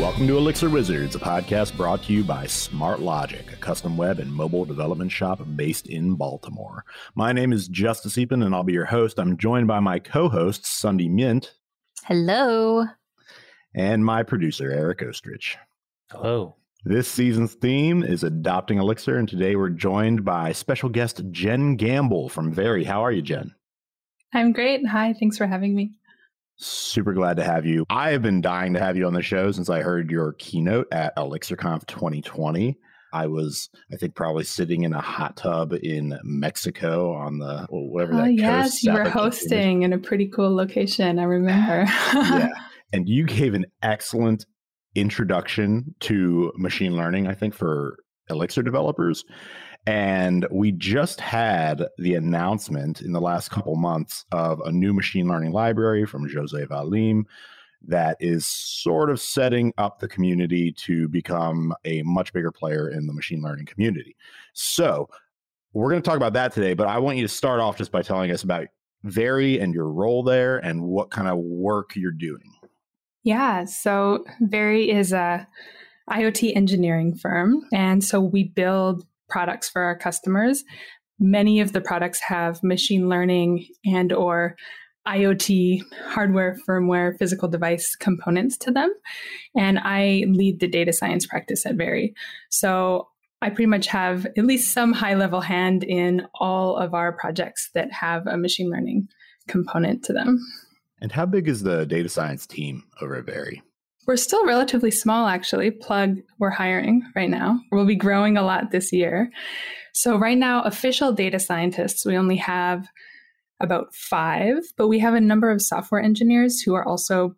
Welcome to Elixir Wizards, a podcast brought to you by SmartLogic, a custom web and mobile development shop based in Baltimore. My name is Justus Eapen, and I'll be your host. I'm joined by my co-host, Sundi Myint. Hello. And my producer, Eric Oestrich. Hello. This season's theme is adopting Elixir, and today we're joined by special guest Jen Gamble from Very. How are you, Jen? I'm great. Hi, thanks for having me. Super glad to have you. I have been dying to have you on the show since I heard your keynote at ElixirConf 2020. I was, I think, probably sitting in a hot tub in Mexico on the or whatever. Oh yes, you were hosting in a pretty cool location. I remember. yeah. And you gave an excellent introduction to machine learning, I think, for Elixir developers. And we just had the announcement in the last couple months of a new machine learning library from Jose Valim that is sort of setting up the community to become a much bigger player in the machine learning community. So we're going to talk about that today, but I want you to start off just by telling us about Very and your role there and what kind of work you're doing. yeah. So Very is a IoT engineering firm, and so we build products for our customers. Many of the products have machine learning and or IoT hardware, firmware, physical device components to them. And I lead the data science practice at Very. So I pretty much have at least some high level hand in all of our projects that have a machine learning component to them. And how big is the data science team over at Very? We're still relatively small, actually. Plug, we're hiring right now. We'll be growing a lot this year. So, right now, official data scientists, we only have about five, but we have a number of software engineers who are also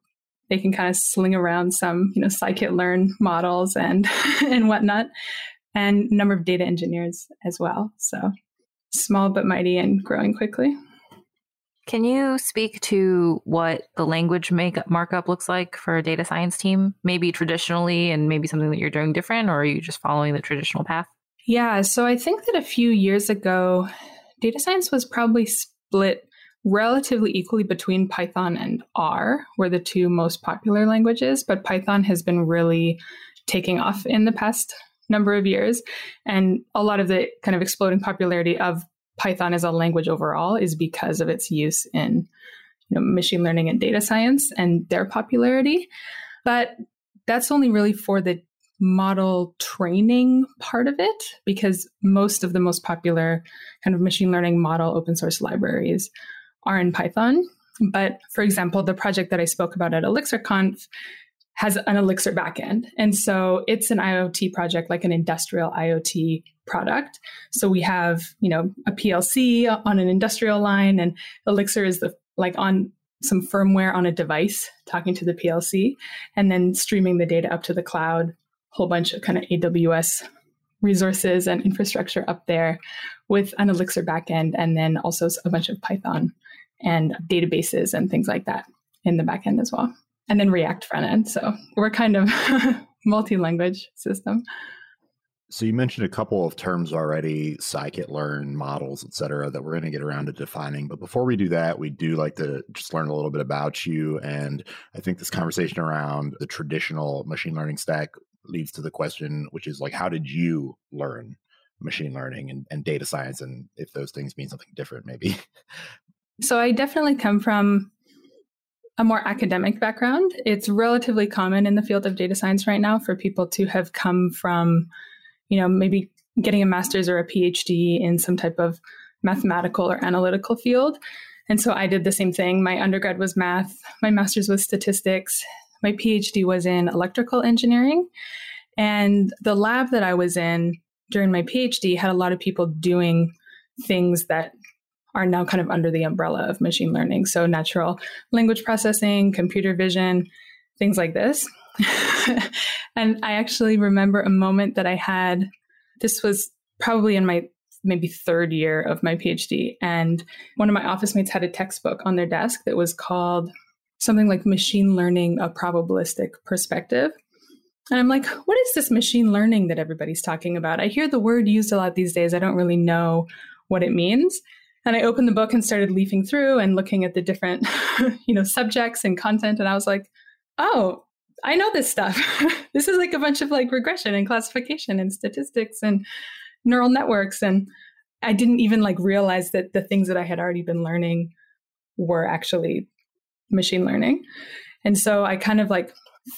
they can kind of sling around some, you know, scikit-learn models and and whatnot, and number of data engineers as well. So small but mighty and growing quickly. Can you speak to what the language makeup markup looks like for a data science team? Maybe traditionally and maybe something that you're doing different, or are you just following the traditional path? Yeah, so I think that a few years ago, data science was probably split relatively equally between Python and R, were the two most popular languages, but Python has been really taking off in the past number of years. And a lot of the kind of exploding popularity of Python as a language overall is because of its use in you know, machine learning and data science and their popularity. But that's only really for the model training part of it, because most of the most popular kind of machine learning model open source libraries are in Python. But for example, the project that I spoke about at ElixirConf has an Elixir backend. And so it's an IoT project, like an industrial IoT product. So we have, you know, a PLC on an industrial line and Elixir is the like on some firmware on a device talking to the PLC and then streaming the data up to the cloud, whole bunch of kind of AWS resources and infrastructure up there with an Elixir backend and then also a bunch of Python and databases and things like that in the backend as well. And then React front end. So we're kind of multi-language system. So you mentioned a couple of terms already, scikit-learn, models, et cetera, that we're going to get around to defining. But before we do that, we do like to just learn a little bit about you. And I think this conversation around the traditional machine learning stack leads to the question, which is like, how did you learn machine learning and, and data science? And if those things mean something different, maybe. So I definitely come from a more academic background. It's relatively common in the field of data science right now for people to have come from, you know, maybe getting a master's or a PhD in some type of mathematical or analytical field. And so I did the same thing. My undergrad was math, my master's was statistics, my PhD was in electrical engineering. And the lab that I was in during my PhD had a lot of people doing things that are now kind of under the umbrella of machine learning. So, natural language processing, computer vision, things like this. and I actually remember a moment that I had, this was probably in my maybe third year of my PhD. And one of my office mates had a textbook on their desk that was called something like Machine Learning, a Probabilistic Perspective. And I'm like, what is this machine learning that everybody's talking about? I hear the word used a lot these days. I don't really know what it means. And I opened the book and started leafing through and looking at the different, you know, subjects and content. And I was like, oh, I know this stuff. this is like a bunch of like regression and classification and statistics and neural networks. And I didn't even like realize that the things that I had already been learning were actually machine learning. And so I kind of like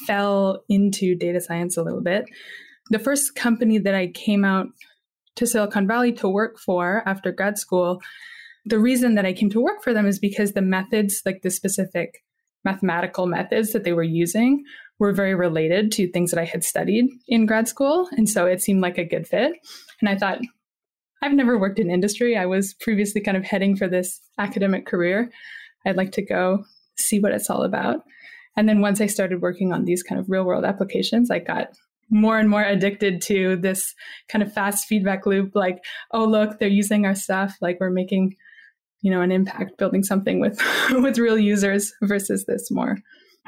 fell into data science a little bit. The first company that I came out to Silicon Valley to work for after grad school, the reason that I came to work for them is because the methods, like the specific mathematical methods that they were using, were very related to things that I had studied in grad school. And so it seemed like a good fit. And I thought, I've never worked in industry. I was previously kind of heading for this academic career. I'd like to go see what it's all about. And then once I started working on these kind of real world applications, I got more and more addicted to this kind of fast feedback loop like, oh, look, they're using our stuff. Like we're making, you know, an impact building something with, with real users versus this more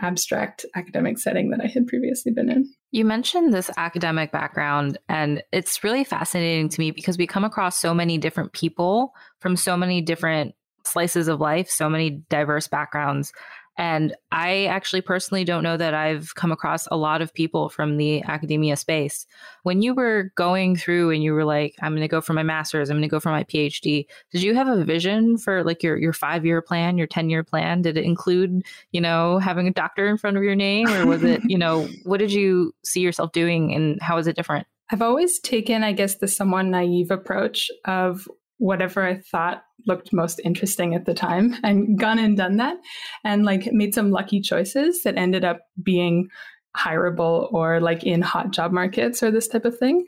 abstract academic setting that I had previously been in. You mentioned this academic background, and it's really fascinating to me because we come across so many different people from so many different slices of life, so many diverse backgrounds. And I actually personally don't know that I've come across a lot of people from the academia space. When you were going through and you were like, I'm going to go for my master's, I'm going to go for my PhD, did you have a vision for like your, your five year plan, your 10 year plan? Did it include, you know, having a doctor in front of your name? Or was it, you know, what did you see yourself doing and how is it different? I've always taken, I guess, the somewhat naive approach of whatever I thought looked most interesting at the time and gone and done that and like made some lucky choices that ended up being hireable or like in hot job markets or this type of thing.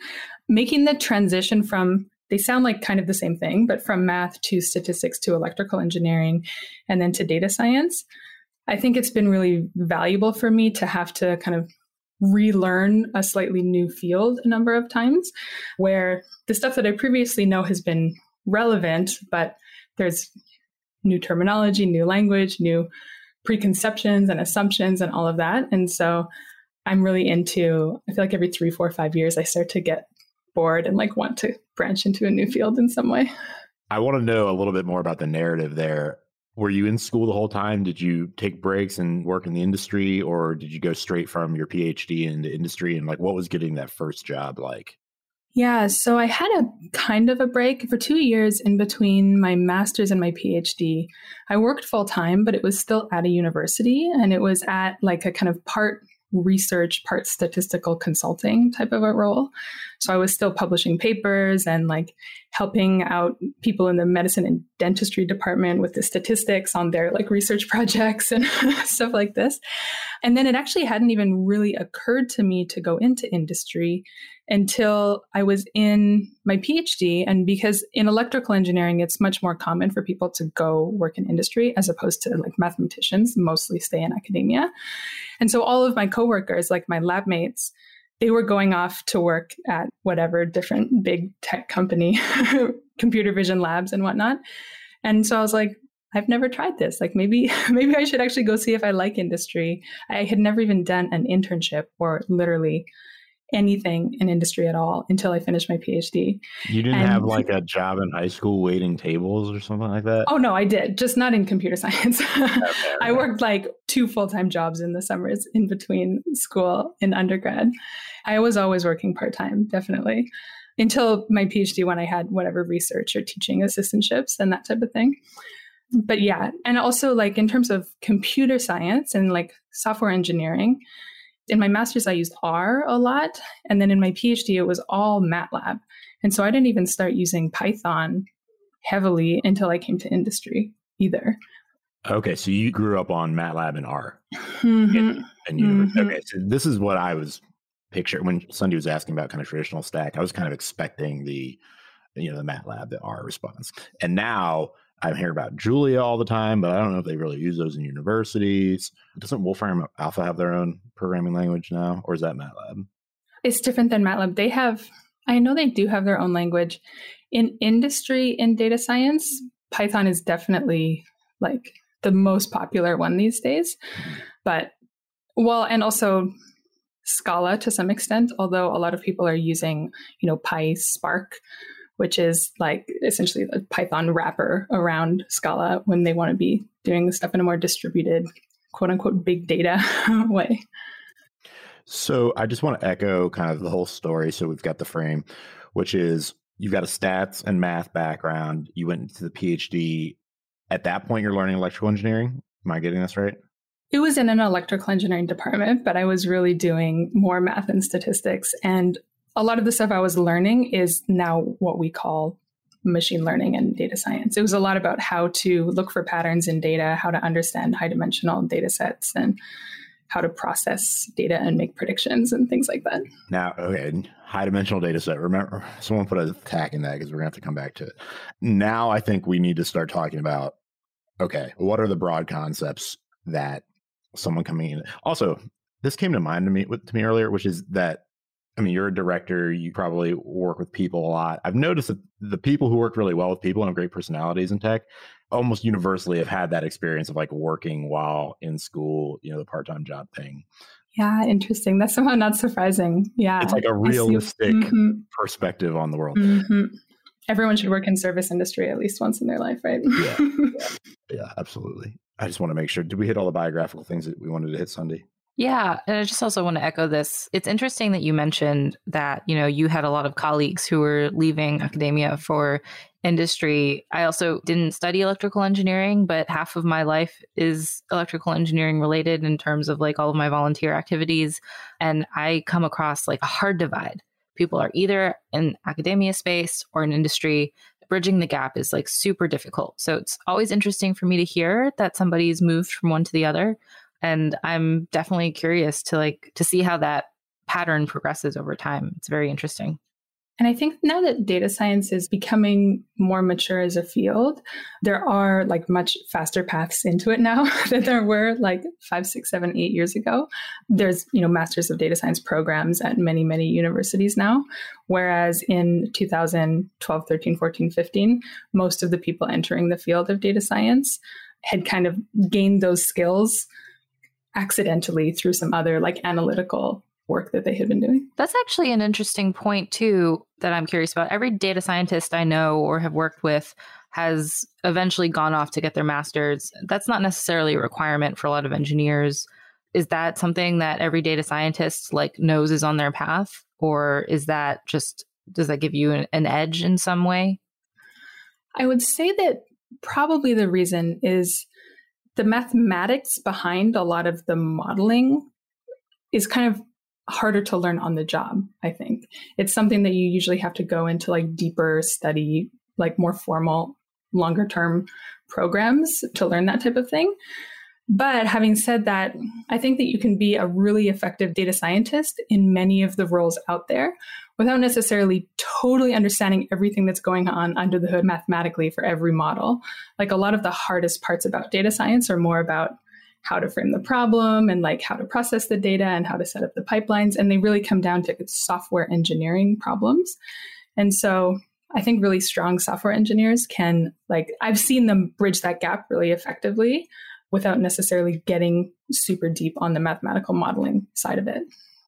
Making the transition from they sound like kind of the same thing, but from math to statistics to electrical engineering and then to data science. I think it's been really valuable for me to have to kind of relearn a slightly new field a number of times where the stuff that I previously know has been relevant, but there's new terminology, new language, new preconceptions and assumptions and all of that. And so I'm really into, I feel like every three, four, five years, I start to get bored and like want to branch into a new field in some way. I want to know a little bit more about the narrative there. Were you in school the whole time? Did you take breaks and work in the industry, or did you go straight from your PhD into industry? And like, what was getting that first job like? Yeah, so I had a kind of a break for two years in between my master's and my PhD. I worked full time, but it was still at a university and it was at like a kind of part research, part statistical consulting type of a role. So I was still publishing papers and like helping out people in the medicine and dentistry department with the statistics on their like research projects and stuff like this. And then it actually hadn't even really occurred to me to go into industry until I was in my PhD. And because in electrical engineering, it's much more common for people to go work in industry as opposed to like mathematicians, mostly stay in academia. And so all of my coworkers, like my lab mates, they were going off to work at whatever different big tech company, computer vision labs and whatnot. And so I was like, I've never tried this. Like maybe maybe I should actually go see if I like industry. I had never even done an internship or literally anything in industry at all until I finished my PhD. You didn't and, have like a job in high school waiting tables or something like that? Oh no, I did, just not in computer science. okay. I worked like two full-time jobs in the summers in between school and undergrad. I was always working part-time, definitely. Until my PhD when I had whatever research or teaching assistantships and that type of thing. But yeah, and also like in terms of computer science and like software engineering, in my master's, I used R a lot. And then in my PhD, it was all MATLAB. And so I didn't even start using Python heavily until I came to industry either. Okay, so you grew up on MATLAB and R. Mm-hmm. And, mm-hmm. Okay, so this is what I was picturing when Sundi was asking about kind of traditional stack. I was kind of expecting the, you know, the MATLAB, the R response. And now I hear about Julia all the time, but I don't know if they really use those in universities. Doesn't Wolfram Alpha have their own programming language now, or is that MATLAB? It's different than MATLAB. They have, I know they do have their own language. In industry, in data science, Python is definitely like the most popular one these days. Mm-hmm. But, well, and also Scala to some extent, although a lot of people are using, you know, PySpark which is like essentially a Python wrapper around Scala when they want to be doing the stuff in a more distributed, quote unquote, big data way. So I just want to echo kind of the whole story. So we've got the frame, which is you've got a stats and math background. You went into the PhD. At that point, you're learning electrical engineering. Am I getting this right? It was in an electrical engineering department, but I was really doing more math and statistics. And a lot of the stuff I was learning is now what we call machine learning and data science. It was a lot about how to look for patterns in data, how to understand high dimensional data sets, and how to process data and make predictions and things like that. Now, okay, high dimensional data set. Remember, someone put a tag in that because we're going to have to come back to it. Now, I think we need to start talking about okay, what are the broad concepts that someone coming in? Also, this came to mind to me to me earlier, which is that I mean, you're a director. You probably work with people a lot. I've noticed that the people who work really well with people and have great personalities in tech almost universally have had that experience of like working while in school, you know, the part time job thing. Yeah, interesting. That's somehow not surprising. Yeah. It's like a realistic mm-hmm. perspective on the world. Mm-hmm. Everyone should work in service industry at least once in their life, right? yeah, yeah. Yeah, absolutely. I just want to make sure. Did we hit all the biographical things that we wanted to hit Sundi? Yeah, and I just also want to echo this. It's interesting that you mentioned that, you know, you had a lot of colleagues who were leaving academia for industry. I also didn't study electrical engineering, but half of my life is electrical engineering related in terms of like all of my volunteer activities, and I come across like a hard divide. People are either in academia space or in industry bridging the gap is like super difficult. So it's always interesting for me to hear that somebody's moved from one to the other and i'm definitely curious to like to see how that pattern progresses over time it's very interesting and I think now that data science is becoming more mature as a field, there are like much faster paths into it now than there were like five, six, seven, eight years ago. There's, you know, masters of data science programs at many, many universities now. Whereas in 2012, 13, 14, 15, most of the people entering the field of data science had kind of gained those skills accidentally through some other like analytical work that they had been doing. That's actually an interesting point too that I'm curious about. Every data scientist I know or have worked with has eventually gone off to get their masters. That's not necessarily a requirement for a lot of engineers. Is that something that every data scientist like knows is on their path or is that just does that give you an, an edge in some way? I would say that probably the reason is the mathematics behind a lot of the modeling is kind of harder to learn on the job i think. It's something that you usually have to go into like deeper study like more formal longer term programs to learn that type of thing but having said that, I think that you can be a really effective data scientist in many of the roles out there without necessarily totally understanding everything that's going on under the hood mathematically for every model. Like a lot of the hardest parts about data science are more about how to frame the problem and like how to process the data and how to set up the pipelines. And they really come down to software engineering problems. And so I think really strong software engineers can, like, I've seen them bridge that gap really effectively without necessarily getting super deep on the mathematical modeling side of it.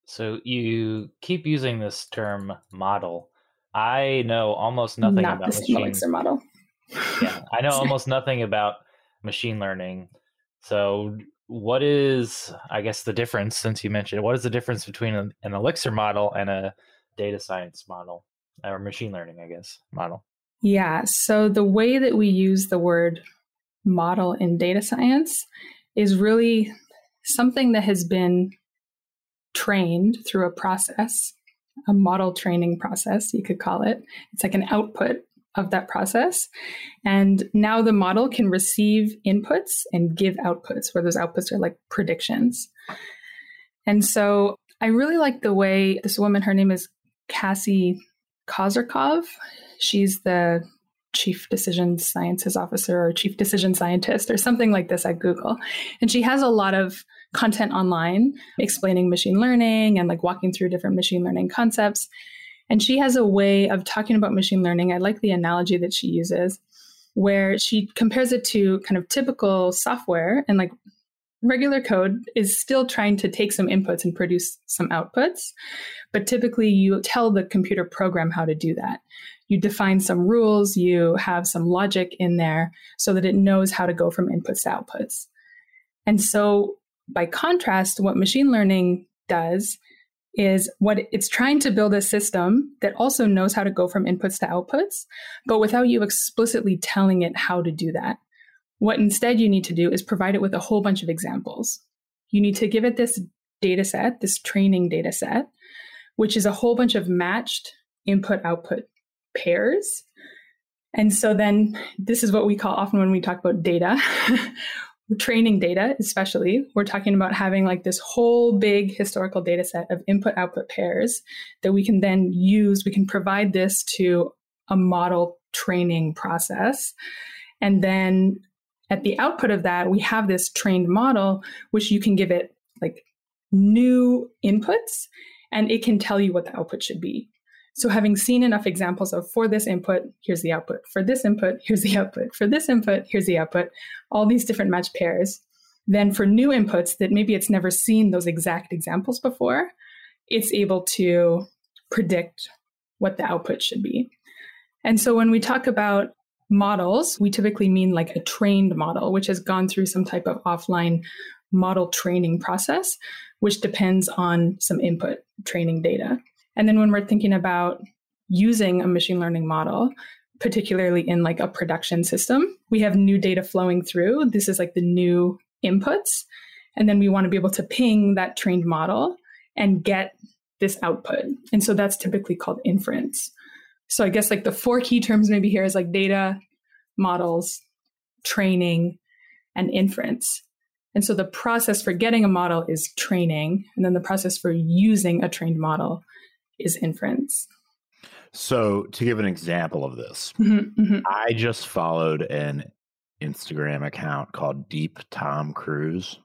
So you keep using this term model. I know almost nothing Not about the machine Elixir model. Yeah, I know almost nothing about machine learning. So what is I guess the difference since you mentioned what is the difference between an, an Elixir model and a data science model or machine learning, I guess, model? Yeah, so the way that we use the word model in data science is really something that has been trained through a process, a model training process, you could call it. It's like an output of that process. And now the model can receive inputs and give outputs, where those outputs are like predictions. And so I really like the way this woman, her name is Cassie Kozyrkov. She's the chief decision sciences officer or chief decision scientist or something like this at Google. And she has a lot of content online explaining machine learning and like walking through different machine learning concepts. And she has a way of talking about machine learning. I like the analogy that she uses where she compares it to kind of typical software and like regular code is still trying to take some inputs and produce some outputs. But typically, you tell the computer program how to do that. You define some rules, you have some logic in there so that it knows how to go from inputs to outputs. And so, by contrast, what machine learning does is what it's trying to build a system that also knows how to go from inputs to outputs, but without you explicitly telling it how to do that. What instead you need to do is provide it with a whole bunch of examples. You need to give it this data set, this training data set, which is a whole bunch of matched input output pairs. And so then this is what we call often when we talk about data, training data, especially, we're talking about having like this whole big historical data set of input output pairs that we can then use. We can provide this to a model training process. And then at the output of that, we have this trained model, which you can give it like new inputs and it can tell you what the output should be. So having seen enough examples of for this input, here's the output. For this input, here's the output. For this input, here's the output. All these different match pairs. Then for new inputs that maybe it's never seen those exact examples before, it's able to predict what the output should be. And so when we talk about models, we typically mean like a trained model, which has gone through some type of offline model training process, which depends on some input training data. And then when we're thinking about using a machine learning model, particularly in like a production system, we have new data flowing through. This is like the new inputs. And then we want to be able to ping that trained model and get this output. And so that's typically called inference. So I guess like the four key terms maybe here is like data, models, training, and inference. And so the process for getting a model is training, and then the process for using a trained model is inference. So, to give an example of this, mm-hmm, mm-hmm. I just followed an Instagram account called Deep Tom Cruise.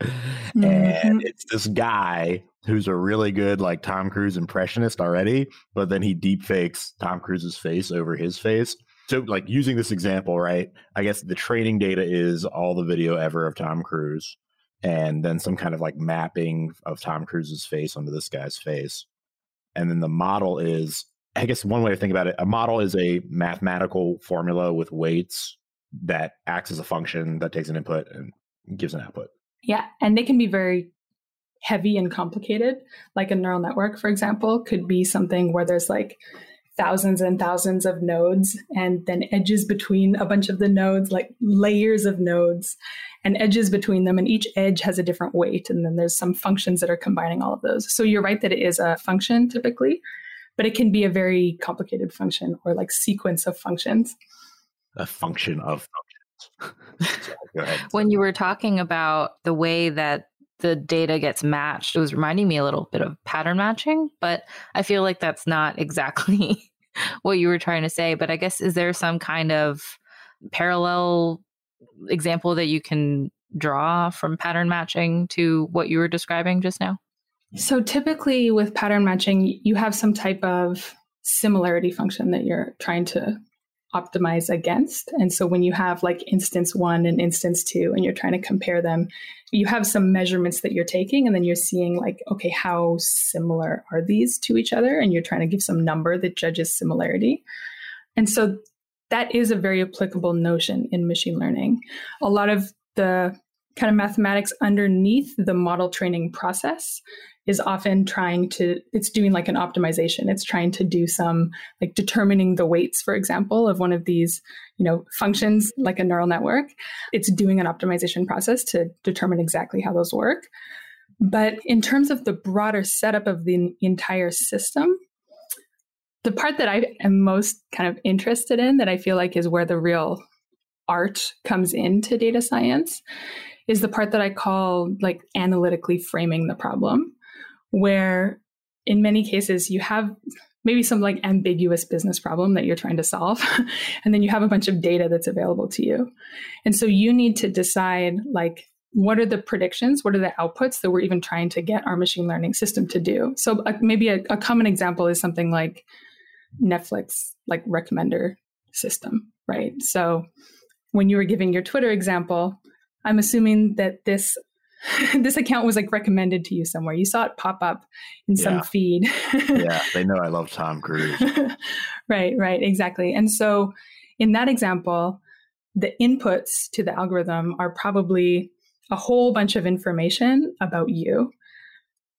Mm-hmm. And it's this guy who's a really good like Tom Cruise impressionist already, but then he deep fakes Tom Cruise's face over his face. So like using this example, right? I guess the training data is all the video ever of Tom Cruise and then some kind of like mapping of Tom Cruise's face onto this guy's face. And then the model is I guess one way to think about it, a model is a mathematical formula with weights that acts as a function that takes an input and gives an output. Yeah, and they can be very heavy and complicated. Like a neural network, for example, could be something where there's like thousands and thousands of nodes and then edges between a bunch of the nodes, like layers of nodes and edges between them. And each edge has a different weight. And then there's some functions that are combining all of those. So you're right that it is a function typically, but it can be a very complicated function or like sequence of functions. A function of functions. when you were talking about the way that the data gets matched. It was reminding me a little bit of pattern matching, but I feel like that's not exactly what you were trying to say. But I guess, is there some kind of parallel example that you can draw from pattern matching to what you were describing just now? So typically with pattern matching, you have some type of similarity function that you're trying to optimize against. And so when you have like instance one and instance two, and you're trying to compare them, you have some measurements that you're taking, and then you're seeing like, okay, how similar are these to each other? And you're trying to give some number that judges similarity. And so that is a very applicable notion in machine learning. A lot of the kind of mathematics underneath the model training process is often trying to it's doing like an optimization. It's trying to do some like determining the weights for example of one of these you know functions like a neural network. It's doing an optimization process to determine exactly how those work. But in terms of the broader setup of the entire system the part that i am most kind of interested in that i feel like is where the real art comes into data science is the part that I call like analytically framing the problem where in many cases you have maybe some like ambiguous business problem that you're trying to solve and then you have a bunch of data that's available to you. And so you need to decide like what are the predictions what are the outputs that we're even trying to get our machine learning system to do? So uh, maybe a, a common example is something like netflix like recommender system right so when you were giving your twitter example i'm assuming that this this account was like recommended to you somewhere. You saw it pop up in yeah. some feed. yeah, they know I love Tom Cruise. right, right, exactly. And so in that example, the inputs to the algorithm are probably a whole bunch of information about you.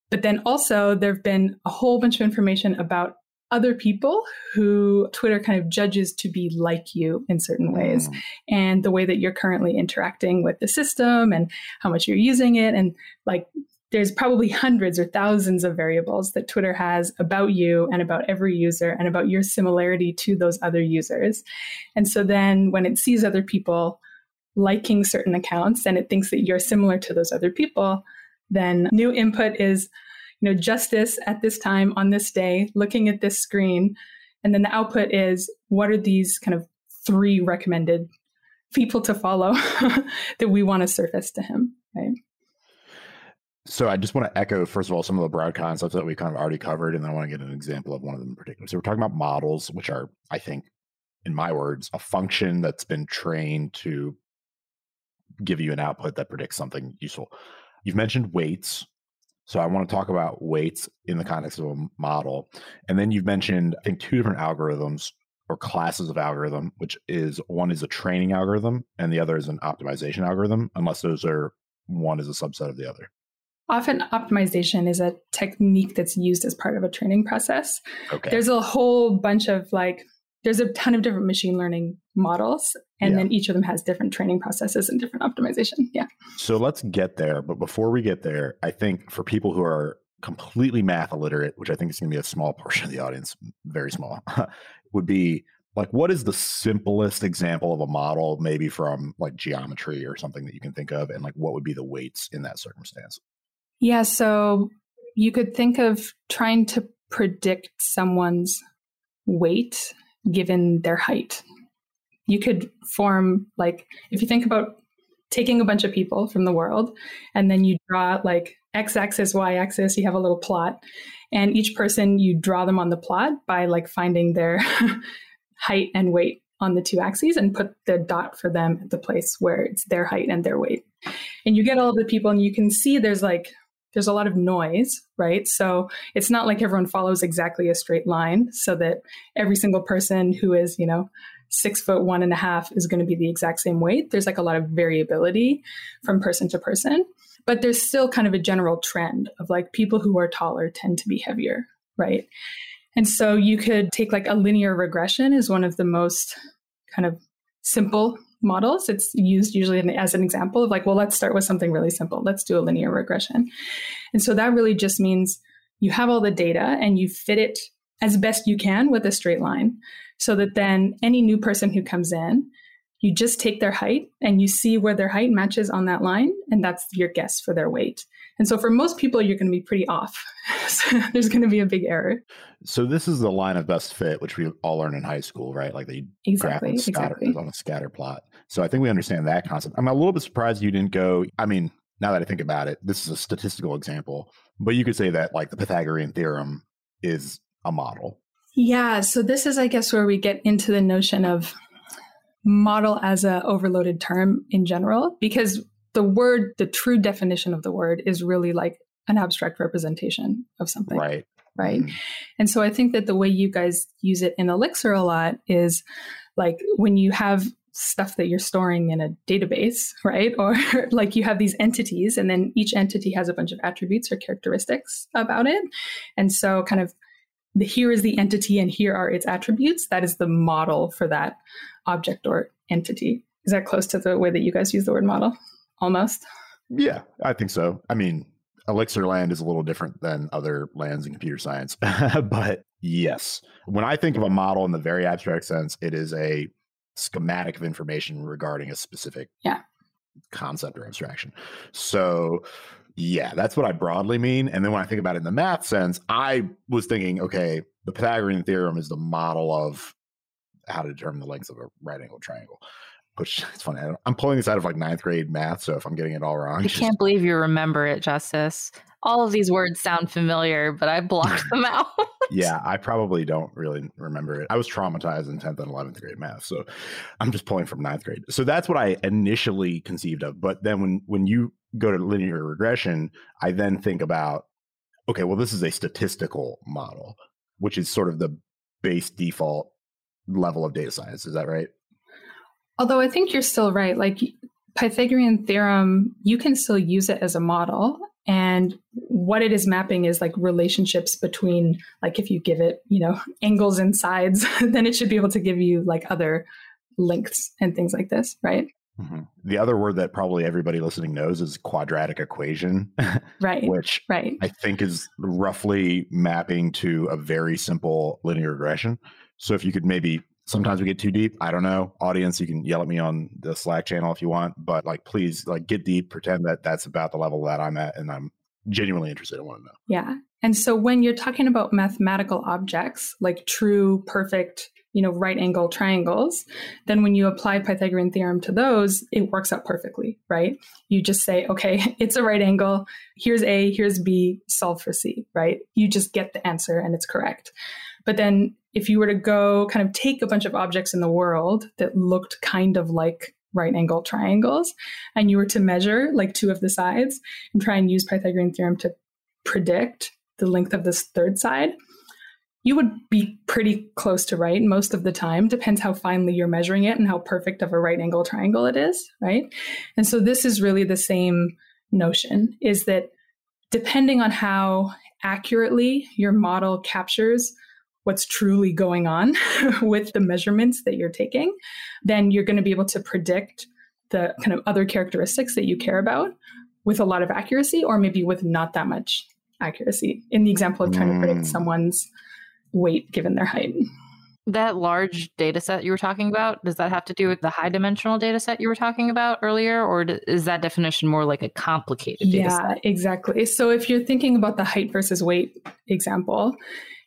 But then also, there have been a whole bunch of information about other people who Twitter kind of judges to be like you in certain ways mm. and the way that you're currently interacting with the system and how much you're using it. And like, there's probably hundreds or thousands of variables that Twitter has about you and about every user and about your similarity to those other users. And so then when it sees other people liking certain accounts and it thinks that you're similar to those other people, then new input is you know Justus at this time on this day looking at this screen and then the output is what are these kind of three recommended people to follow that we want to surface to him right so I just want to echo, first of all, some of the broad concepts that we kind of already covered, and then I want to get an example of one of them in particular. So we're talking about models, which are, I think, in my words, a function that's been trained to give you an output that predicts something useful. You've mentioned weights. So I want to talk about weights in the context of a model. And then you've mentioned, I think, two different algorithms or classes of algorithm, which is one is a training algorithm and the other is an optimization algorithm, unless those are one is a subset of the other. Often optimization is a technique that's used as part of a training process. Okay. There's a whole bunch of like there's a ton of different machine learning models and yeah. then each of them has different training processes and different optimization. Yeah. So let's get there. But before we get there i think for people who are completely math illiterate which i think is going to be a small portion of the audience very small would be like what is the simplest example of a model maybe from like geometry or something that you can think of? And like what would be the weights in that circumstance? Yeah so you could think of trying to predict someone's weight given their height. You could form, like, if you think about taking a bunch of people from the world and then you draw like x axis, y axis, you have a little plot. And each person, you draw them on the plot by like finding their height and weight on the two axes and put the dot for them at the place where it's their height and their weight. And you get all the people, and you can see there's like there's a lot of noise, right? So it's not like everyone follows exactly a straight line so that every single person who is, you know, six foot one and a half is going to be the exact same weight. There's like a lot of variability from person to person, but there's still kind of a general trend of like people who are taller tend to be heavier, right? And so you could take like a linear regression is one of the most kind of simple models. It's used usually as an example of like, well, let's start with something really simple. Let's do a linear regression. And so that really just means you have all the data and you fit it as best you can with a straight line so that then any new person who comes in, you just take their height and you see where their height matches on that line, and that's your guess for their weight. And so for most people, you're going to be pretty off. so there's going to be a big error. So this is the line of best fit, which we all learn in high school, right? Like they exactly, scatter, exactly. on a scatter plot. So I think we understand that concept. I'm a little bit surprised you didn't go. I mean, now that I think about it, this is a statistical example, but you could say that like the Pythagorean theorem is a model. Yeah. So this is, I guess, where we get into the notion of model as a overloaded term in general, because the word, the true definition of the word is really like an abstract representation of something. Right. Right. Mm-hmm. And so I think that the way you guys use it in Elixir a lot is like when you have stuff that you're storing in a database, right? Or like you have these entities, and then each entity has a bunch of attributes or characteristics about it. And so, kind of, here is the entity, and here are its attributes. That is the model for that object or entity. Is that close to the way that you guys use the word model? almost. Yeah, I think so. I mean, Elixir land is a little different than other lands in computer science, but yes, when I think of a model in the very abstract sense, it is a schematic of information regarding a specific yeah. concept or abstraction. So, yeah, that's what I broadly mean. And then when I think about it in the math sense, I was thinking, okay, the Pythagorean theorem is the model of how to determine the length of a right angle triangle which it's funny. I'm pulling this out of like ninth grade math, so if I'm getting it all wrong, I can't believe you remember it, Justus. All of these words sound familiar, but I blocked them out. yeah, I probably don't really remember it. I was traumatized in 10th and 11th grade math, so I'm just pulling from ninth grade. So that's what I initially conceived of. But then when when you go to linear regression, I then think about, okay, well, this is a statistical model, which is sort of the base default level of data science. Is that right? Although I think you're still right. Like Pythagorean theorem, you can still use it as a model And what it is mapping is like relationships between, like, if you give it, you know, angles and sides, then it should be able to give you like other lengths and things like this, right? Mm-hmm. The other word that probably everybody listening knows is quadratic equation, right? which right. I think is roughly mapping to a very simple linear regression. So if you could maybe sometimes we get too deep. I don't know. Audience, you can yell at me on the Slack channel if you want, but like please like get deep, pretend that that's about the level that I'm at and I'm genuinely interested. I want to know. Yeah. And so when you're talking about mathematical objects, like true, perfect, you know, right angle triangles, then when you apply Pythagorean theorem to those, it works out perfectly, right? You just say, okay, it's a right angle. Here's A, here's B, solve for C, right? You just get the answer and it's correct. But then if you were to go kind of take a bunch of objects in the world that looked kind of like right angle triangles and you were to measure like two of the sides and try and use Pythagorean theorem to predict the length of this third side, you would be pretty close to right most of the time. Depends how finely you're measuring it and how perfect of a right angle triangle it is, right? And so this is really the same notion is that depending on how accurately your model captures what's truly going on with the measurements that you're taking, then you're going to be able to predict the kind of other characteristics that you care about with a lot of accuracy or maybe with not that much accuracy. In the example of trying mm. to predict hmm. someone's weight given their height. That large data set you were talking about, does that have to do with the high dimensional data set you were talking about earlier? Or is that definition more like a complicated data yeah, set? exactly. So if you're thinking about the height versus weight example,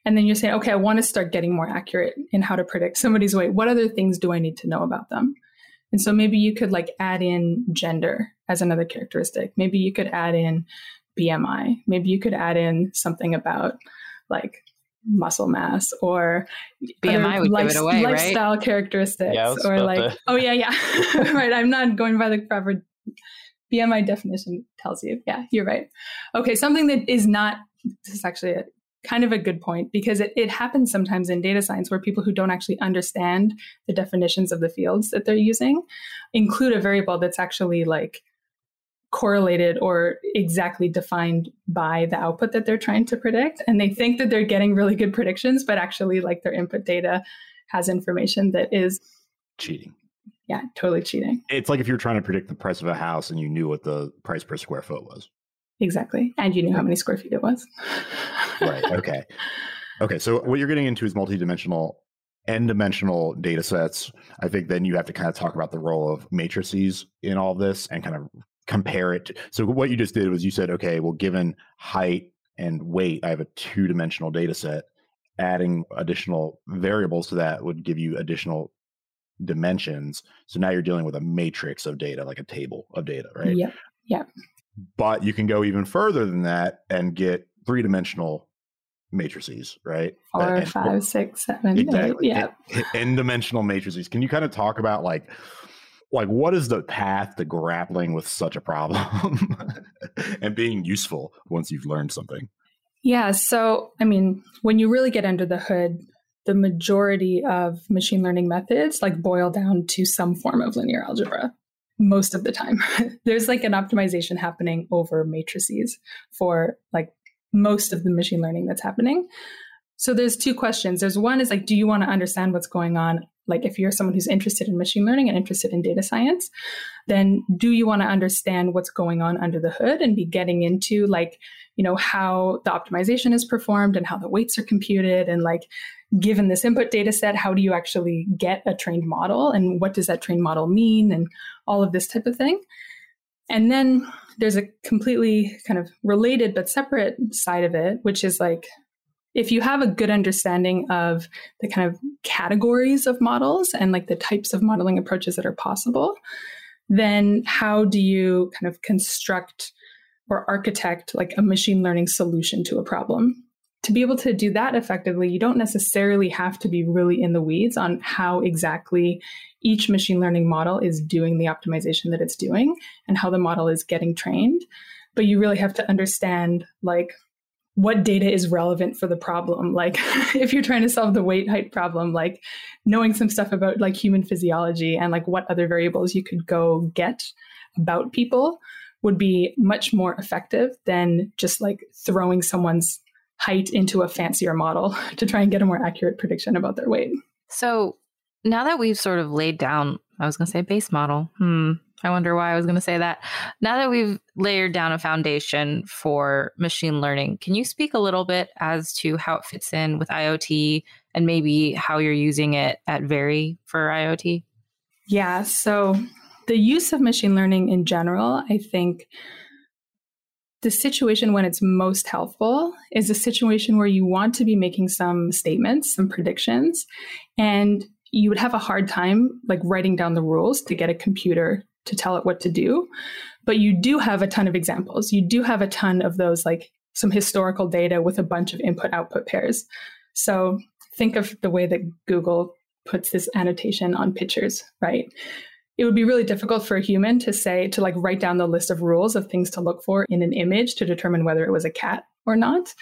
and then you're saying, okay, I want to start getting more accurate in how to predict somebody's weight. What other things do I need to know about them? And so maybe you could like add in gender as another characteristic. Maybe you could add in BMI. Maybe you could add in something about like muscle mass or BMI would life, give it away, lifestyle right? characteristics yeah, or like to... oh yeah yeah. Right I'm not going by the proper BMI definition tells you. Yeah you're right. Okay something that is not this is actually a kind of a good point because it, it happens sometimes in data science where people who don't actually understand the definitions of the fields that they're using include a variable that's actually like correlated or exactly defined by the output that they're trying to predict and they think that they're getting really good predictions but actually like their input data has information that is cheating yeah totally cheating it's like if you're trying to predict the price of a house and you knew what the price per square foot was Exactly. And you knew how many square feet it was. right. Okay. Okay. So what you're getting into is multidimensional n-dimensional data sets. I think then you have to kind of talk about the role of matrices in all this and kind of compare it. To, so what you just did was you said, okay, well, given height and weight, I have a two-dimensional data set. Adding additional variables to that would give you additional dimensions. So now you're dealing with a matrix of data, like a table of data, right? Yeah. Yeah. But you can go even further than that and get three dimensional matrices, right? Four, and, five, six, seven, exactly. eight. Yeah. N dimensional matrices. Can you kind of talk about like like what is the path to grappling with such a problem and being useful once you've learned something? Yeah. So I mean, when you really get under the hood, the majority of machine learning methods like boil down to some form of linear algebra most of the time. There's like an optimization happening over matrices for like most of the machine learning that's happening. So there's two questions. There's one is like, do you want to understand what's going on? Like, if you're someone who's interested in machine learning and interested in data science, then do you want to understand what's going on under the hood and be getting into like, you know, how the optimization is performed and how the weights are computed and like, given this input data set, how do you actually get a trained model and what does that trained model mean and all of this type of thing. And then there's a completely kind of related but separate side of it, which is like if you have a good understanding of the kind of categories of models and like the types of modeling approaches that are possible, then how do you kind of construct or architect like a machine learning solution to a problem? to be able to do that effectively, you don't necessarily have to be really in the weeds on how exactly each machine learning model is doing the optimization that it's doing and how the model is getting trained. But you really have to understand like what data is relevant for the problem. Like if you're trying to solve the weight height problem, like knowing some stuff about like human physiology and like what other variables you could go get about people would be much more effective than just like throwing someone's height into a fancier model to try and get a more accurate prediction about their weight. So now that we've sort of laid down, I was going to say base model. Hmm. I wonder why I was going to say that. Now that we've layered down a foundation for machine learning, can you speak a little bit as to how it fits in with IoT and maybe how you're using it at Very for IoT? Yeah. So the use of machine learning in general, I think the situation when it's most helpful is a situation where you want to be making some statements, some predictions, and you would have a hard time like writing down the rules to get a computer to tell it what to do. But you do have a ton of examples. You do have a ton of those like some historical data with a bunch of input output pairs. So think of the way that Google puts this annotation on pictures, right? It would be really difficult for a human to say, to like write down the list of rules of things to look for in an image to determine whether it was a cat or not.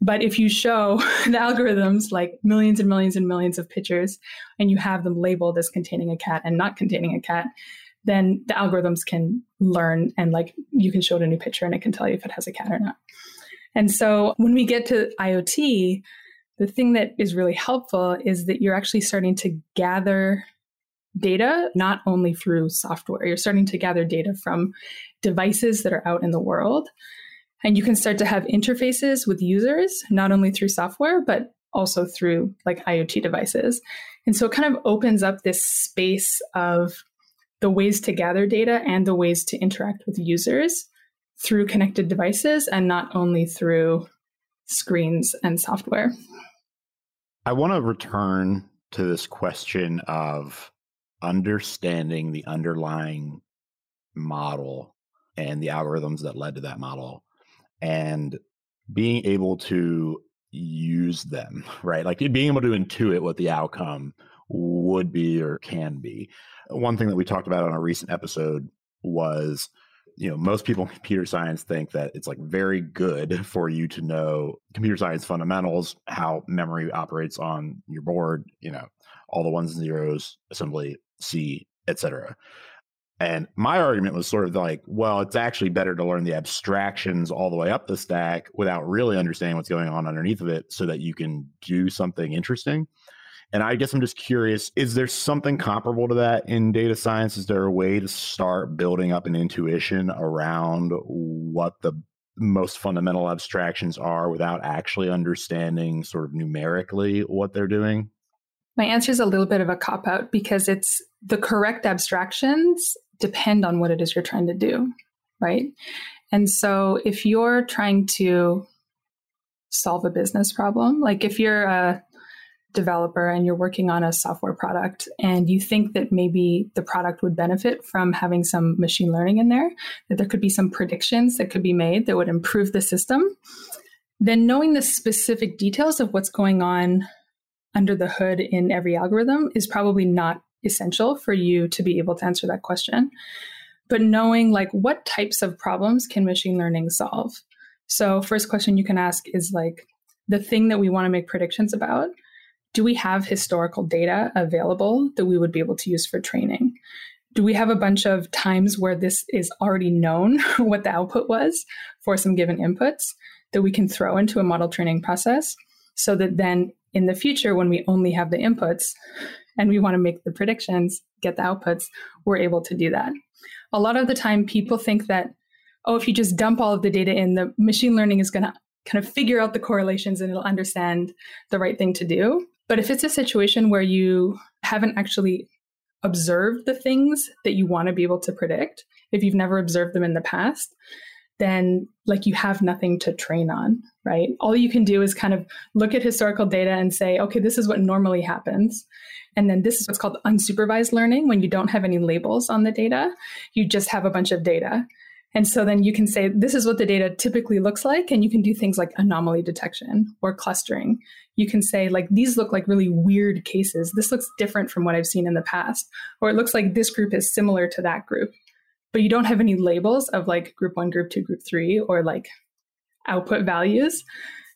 But if you show the algorithms like millions and millions and millions of pictures and you have them labeled as containing a cat and not containing a cat, then the algorithms can learn and like you can show it a new picture and it can tell you if it has a cat or not. And so when we get to IoT, the thing that is really helpful is that you're actually starting to gather data not only through software, you're starting to gather data from devices that are out in the world. And you can start to have interfaces with users, not only through software, but also through like IoT devices. And so it kind of opens up this space of the ways to gather data and the ways to interact with users through connected devices and not only through screens and software. I want to return to this question of understanding the underlying model and the algorithms that led to that model and being able to use them, right? Like being able to intuit what the outcome would be or can be. One thing that we talked about on a recent episode was you know most people in computer science think that it's like very good for you to know computer science fundamentals how memory operates on your board you know all the ones and zeros assembly c etc and my argument was sort of like well it's actually better to learn the abstractions all the way up the stack without really understanding what's going on underneath of it so that you can do something interesting and I guess I'm just curious is there something comparable to that in data science? Is there a way to start building up an intuition around what the most fundamental abstractions are without actually understanding sort of numerically what they're doing? My answer is a little bit of a cop out because it's the correct abstractions depend on what it is you're trying to do, right? And so if you're trying to solve a business problem, like if you're a developer and you're working on a software product and you think that maybe the product would benefit from having some machine learning in there, that there could be some predictions that could be made that would improve the system, then knowing the specific details of what's going on under the hood in every algorithm is probably not essential for you to be able to answer that question. But knowing like what types of problems can machine learning solve? So, first question you can ask is like the thing that we want to make predictions about do we have historical data available that we would be able to use for training? Do we have a bunch of times where this is already known what the output was for some given inputs that we can throw into a model training process so that then in the future, when we only have the inputs and we want to make the predictions, get the outputs, we're able to do that. A lot of the time, people think that, oh, if you just dump all of the data in, the machine learning is going to kind of figure out the correlations and it'll understand the right thing to do. But if it's a situation where you haven't actually observed the things that you want to be able to predict, if you've never observed them in the past, then like you have nothing to train on, right? All you can do is kind of look at historical data and say, okay, this is what normally happens. And then this is what's called unsupervised learning when you don't have any labels on the data, you just have a bunch of data. And so then you can say, this is what the data typically looks like. And you can do things like anomaly detection or clustering. You can say, like, these look like really weird cases. This looks different from what I've seen in the past. Or it looks like this group is similar to that group. But you don't have any labels of like group one, group two, group three, or like output values.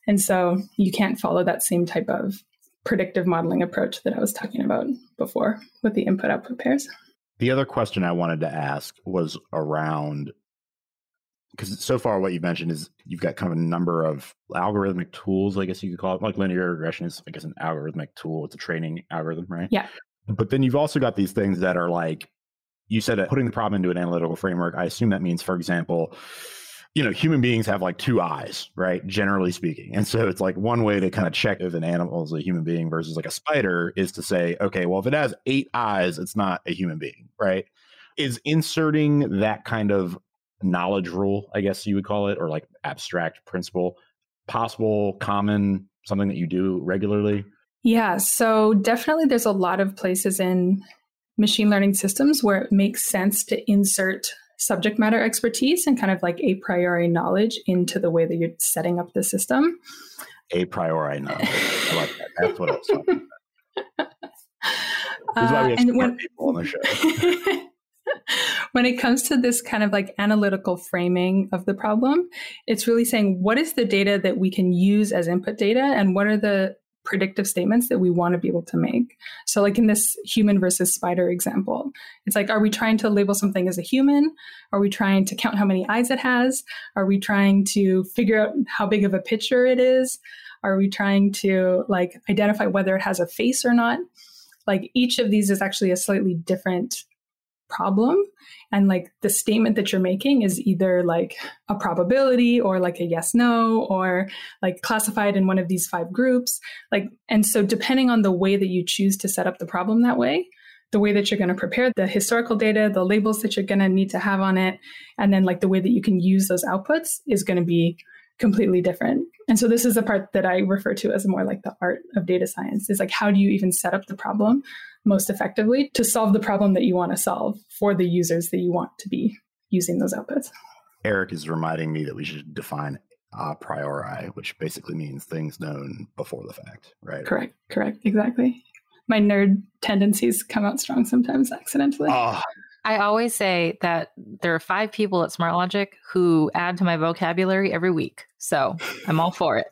And so you can't follow that same type of predictive modeling approach that I was talking about before with the input output pairs. The other question I wanted to ask was around because so far what you've mentioned is you've got kind of a number of algorithmic tools, I guess you could call it. Like linear regression is, I guess, an algorithmic tool. It's a training algorithm, right? Yeah. But then you've also got these things that are like, you said putting the problem into an analytical framework. I assume that means, for example, you know, human beings have like two eyes, right? Generally speaking. And so it's like one way to kind of check if an animal is a human being versus like a spider is to say, okay, well, if it has eight eyes, it's not a human being, right? Is inserting that kind of knowledge rule, I guess you would call it, or like abstract principle, possible, common, something that you do regularly? Yeah, so definitely there's a lot of places in machine learning systems where it makes sense to insert subject matter expertise and kind of like a priori knowledge into the way that you're setting up the system. A priori knowledge. I like that. That's what I was talking about. This is why we have smart when- people on the show. when it comes to this kind of like analytical framing of the problem, it's really saying what is the data that we can use as input data and what are the predictive statements that we want to be able to make. So, like in this human versus spider example, it's like, are we trying to label something as a human? Are we trying to count how many eyes it has? Are we trying to figure out how big of a picture it is? Are we trying to like identify whether it has a face or not? Like each of these is actually a slightly different problem. And like the statement that you're making is either like a probability or like a yes no or like classified in one of these five groups. Like and so depending on the way that you choose to set up the problem that way the way that you're going to prepare the historical data the labels that you're going to need to have on it and then like the way that you can use those outputs is going to be completely different. And so this is the part that i refer to as more like the art of data science is like how do you even set up the problem most effectively to solve the problem that you want to solve for the users that you want to be using those outputs. Eric is reminding me that we should define a priori, which basically means things known before the fact, right? Correct, correct, exactly. My nerd tendencies come out strong sometimes accidentally. Oh, I always say that there are five people at SmartLogic who add to my vocabulary every week. So I'm all for it.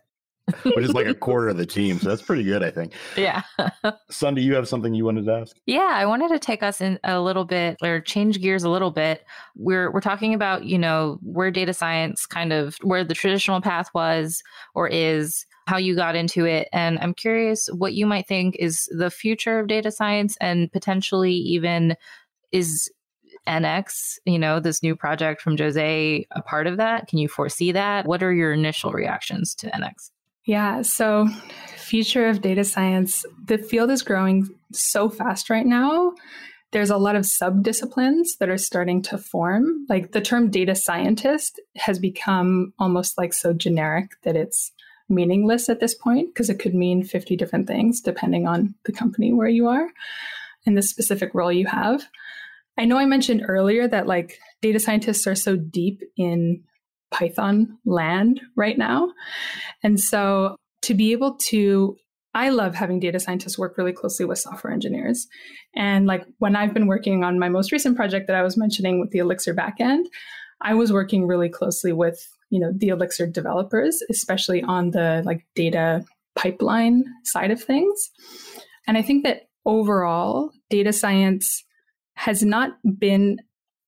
which is like a quarter of the team. So that's pretty good, I think. Yeah. Sundi, you have something you wanted to ask? Yeah, I wanted to take us in a little bit or change gears a little bit. We're we're talking about, you know, where data science kind of where the traditional path was or is, how you got into it, and I'm curious what you might think is the future of data science and potentially even is NX, you know, this new project from Jose a part of that? Can you foresee that? What are your initial reactions to NX? Yeah, so future of data science, the field is growing so fast right now. There's a lot of sub-disciplines that are starting to form. Like the term data scientist has become almost like so generic that it's meaningless at this point because it could mean 50 different things depending on the company where you are and the specific role you have. I know I mentioned earlier that like data scientists are so deep in Python land right now. And so to be able to, I love having data scientists work really closely with software engineers. And like when I've been working on my most recent project that I was mentioning with the Elixir backend, I was working really closely with, you know, the Elixir developers, especially on the like data pipeline side of things. And I think that overall, data science has not been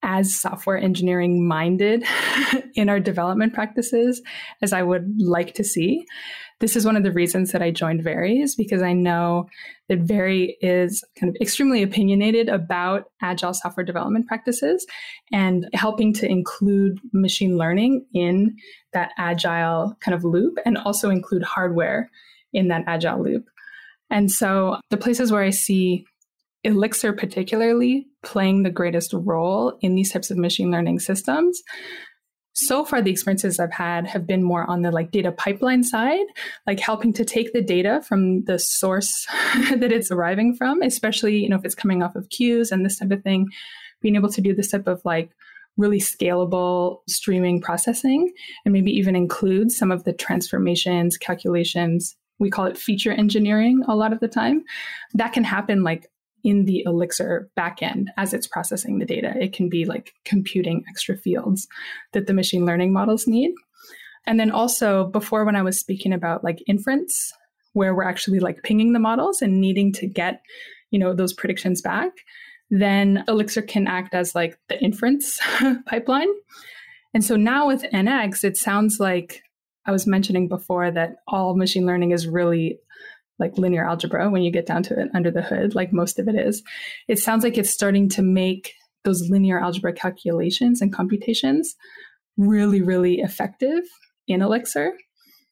as software engineering minded in our development practices as I would like to see. This is one of the reasons that I joined Very because I know that Very is kind of extremely opinionated about agile software development practices and helping to include machine learning in that agile kind of loop and also include hardware in that agile loop. And so the places where I see Elixir, particularly, playing the greatest role in these types of machine learning systems. So far, the experiences I've had have been more on the like data pipeline side, like helping to take the data from the source that it's arriving from, especially you know if it's coming off of queues and this type of thing, being able to do this type of like really scalable streaming processing, and maybe even include some of the transformations, calculations. We call it feature engineering a lot of the time. That can happen like in the Elixir backend as it's processing the data. It can be like computing extra fields that the machine learning models need. And then also, before when I was speaking about like inference, where we're actually like pinging the models and needing to get, you know, those predictions back, then Elixir can act as like the inference pipeline. And so now with NX, it sounds like I was mentioning before that all machine learning is really like linear algebra when you get down to it under the hood, like most of it is. It sounds like it's starting to make those linear algebra calculations and computations really, really effective in Elixir.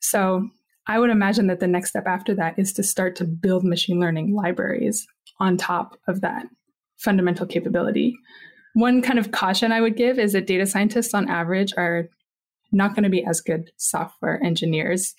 So I would imagine that the next step after that is to start to build machine learning libraries on top of that fundamental capability. One kind of caution I would give is that data scientists on average are not going to be as good software engineers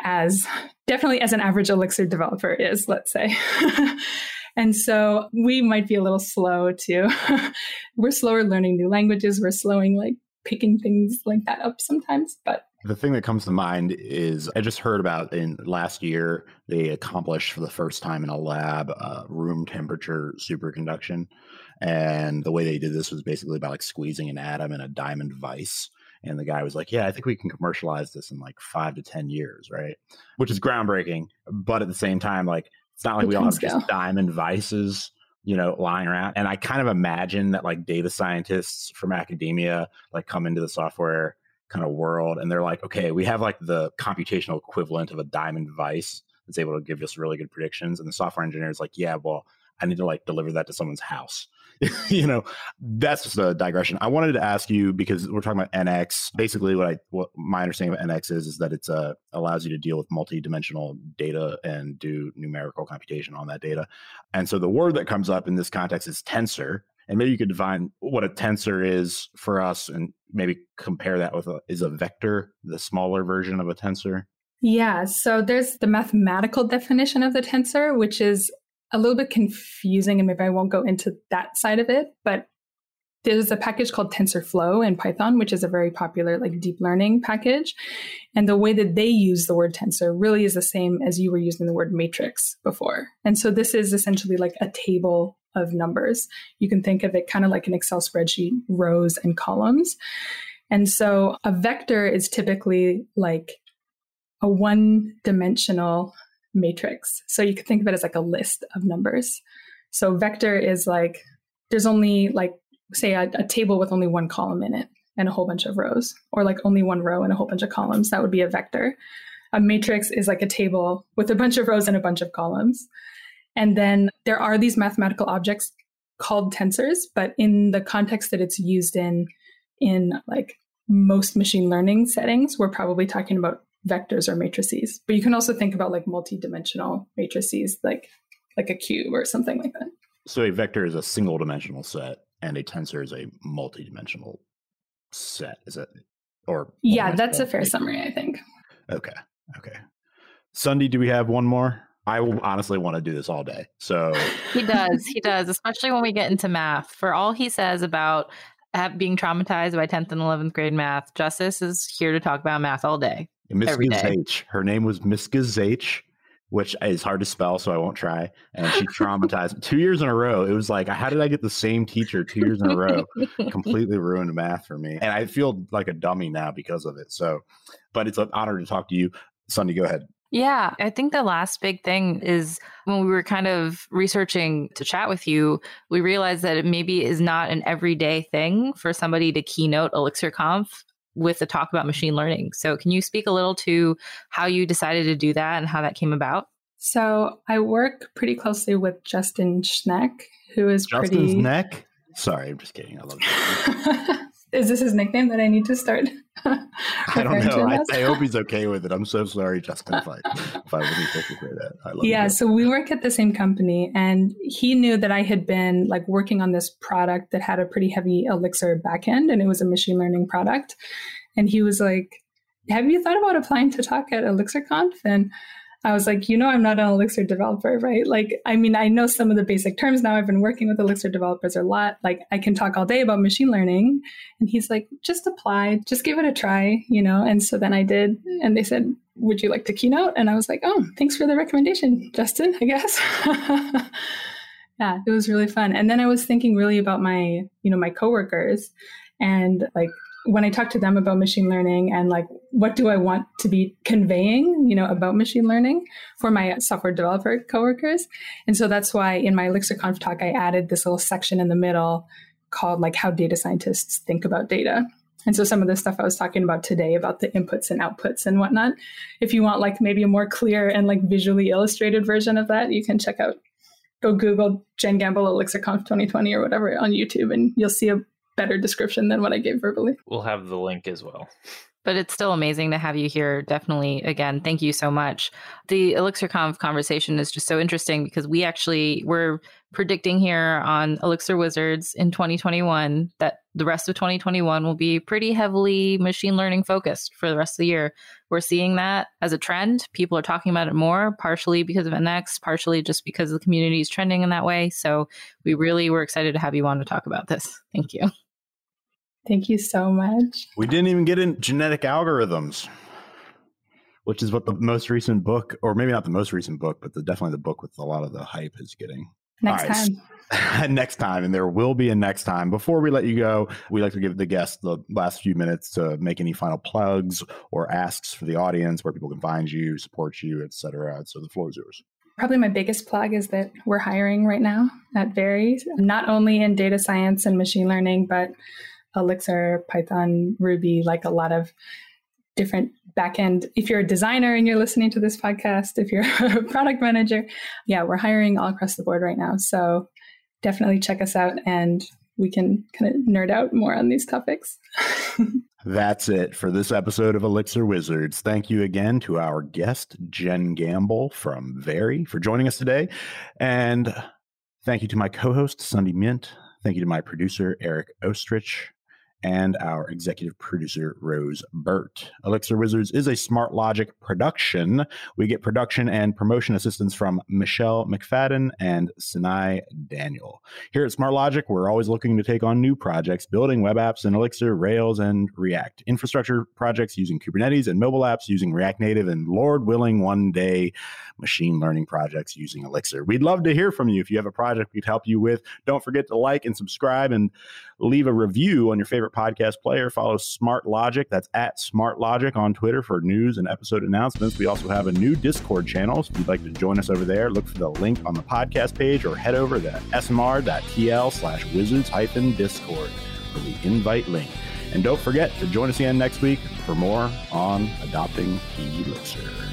as definitely as an average Elixir developer is, let's say. and so we might be a little slow too. we're slower learning new languages. We're slowing like picking things like that up sometimes, but the thing that comes to mind is I just heard about in last year they accomplished for the first time in a lab uh, room temperature superconduction, and the way they did this was basically by like squeezing an atom in a diamond vise. And the guy was like, "Yeah, I think we can commercialize this in like five to ten years, right?" Which is groundbreaking, but at the same time, like it's not like we all have just diamond vices you know, lying around. And I kind of imagine that like data scientists from academia like come into the software kind of world and they're like okay we have like the computational equivalent of a diamond vice that's able to give us really good predictions and the software engineer is like yeah well i need to like deliver that to someone's house you know that's just a digression. I wanted to ask you because we're talking about nx basically what i what my understanding of nx is is that it's uh allows you to deal with multi-dimensional data and do numerical computation on that data. And so the word that comes up in this context is tensor. And maybe you could define what a tensor is for us and maybe compare that with a is a vector the smaller version of a tensor? Yeah so there's the mathematical definition of the tensor which is a little bit confusing and maybe i won't go into that side of it but there's a package called tensorflow in python which is a very popular like deep learning package and the way that they use the word tensor really is the same as you were using the word matrix before and so this is essentially like a table of numbers. You can think of it kind of like an Excel spreadsheet, rows and columns. And so a vector is typically like a one dimensional matrix. So you can think of it as like a list of numbers. So vector is like there's only like say a, a, table with only one column in it and a whole bunch of rows, or like only one row and a whole bunch of columns. That would be a vector. A matrix is like a table with a bunch of rows and a bunch of columns. And then there are these mathematical objects called tensors, but in the context that it's used in, in like most machine learning settings, we're probably talking about vectors or matrices. But you can also think about like multi-dimensional matrices, like like a cube or something like that. So a vector is a single dimensional set, and a tensor is a multi-dimensional set. Is it? Or yeah, that's a fair summary, I think. Okay. Okay. Sundi, do we have one more? I honestly want to do this all day. So he does. He does, especially when we get into math. For all he says about being traumatized by 10th and 11th grade math, Justus is here to talk about math all day. Miss H. Her name was Miss H, which is hard to spell, so I won't try. And she traumatized two years in a row. It was like, how did I get the same teacher two years in a row? Completely ruined math for me. And I feel like a dummy now because of it. So, but it's an honor to talk to you. Sundi, go ahead. Yeah, I think the last big thing is when we were kind of researching to chat with you, we realized that it maybe is not an everyday thing for somebody to keynote ElixirConf with a talk about machine learning. So, can you speak a little to how you decided to do that and how that came about? So, I work pretty closely with Justin Schneck, who is Justin's pretty. neck? Sorry, I'm just kidding. I love that. is this his nickname that I need to start? I don't know. I, I, hope he's okay with it. I'm so sorry, Justin, if I, if I wouldn't take that. I love yeah, so we work at the same company, and he knew that I had been like working on this product that had a pretty heavy Elixir backend, and it was a machine learning product. And he was like, "Have you thought about applying to talk at ElixirConf?" And I was like, you know, I'm not an Elixir developer, right? Like, I mean, I know some of the basic terms now. I've been working with Elixir developers a lot. Like, I can talk all day about machine learning. And he's like, just apply, just give it a try, you know? And so then I did. And they said, would you like to keynote? And I was like, oh, thanks for the recommendation, Justin, I guess. yeah, it was really fun. And then I was thinking really about my, you know, my coworkers and like when I talk to them about machine learning and like what do I want to be conveying, you know, about machine learning for my software developer coworkers. And so that's why in my ElixirConf talk, I added this little section in the middle called like how data scientists think about data. And so some of the stuff I was talking about today about the inputs and outputs and whatnot, if you want like maybe a more clear and like visually illustrated version of that, you can check out go Google Jen Gamble ElixirConf 2020 or whatever on YouTube and you'll see a better description than what I gave verbally. We'll have the link as well. But it's still amazing to have you here. Definitely, again, thank you so much. The ElixirConf conversation is just so interesting because we actually were predicting here on Elixir Wizards in 2021 that the rest of 2021 will be pretty heavily machine learning focused for the rest of the year. We're seeing that as a trend. People are talking about it more, partially because of NX, partially just because the community is trending in that way. So we really were excited to have you on to talk about this. Thank you. Thank you so much. We didn't even get in genetic algorithms, which is what the most recent book, or maybe not the most recent book, but the, definitely the book with a lot of the hype is getting. Next time. next time, and there will be a next time. Before we let you go, we like to give the guests the last few minutes to make any final plugs or asks for the audience where people can find you, support you, etc. So the floor is yours. Probably my biggest plug is that we're hiring right now at Very, not only in data science and machine learning, but Elixir, Python, Ruby, like a lot of different backend. If you're a designer and you're listening to this podcast, if you're a product manager, yeah, we're hiring all across the board right now. So definitely check us out and we can kind of nerd out more on these topics. That's it for this episode of Elixir Wizards. Thank you again to our guest, Jen Gamble from Very, for joining us today. And thank you to my co host, Sundi Myint. Thank you to my producer, Eric Oestrich and our executive producer, Rose Burt. Elixir Wizards is a SmartLogic production. We get production and promotion assistance from Michelle McFadden and Sinai Daniel. Here at SmartLogic, we're always looking to take on new projects, building web apps in Elixir, Rails, and React, infrastructure projects using Kubernetes, and mobile apps using React Native, and Lord willing, one day, machine learning projects using Elixir. We'd love to hear from you. If you have a project we could help you with, don't forget to like and subscribe and leave a review on your favorite podcast player. Follow SmartLogic. That's at SmartLogic on Twitter for news and episode announcements. We also have a new Discord channel. So if you'd like to join us over there, look for the link on the podcast page or head over to smr.tl slash wizards hyphen discord for the invite link. And don't forget to join us again next week for more on adopting Elixir.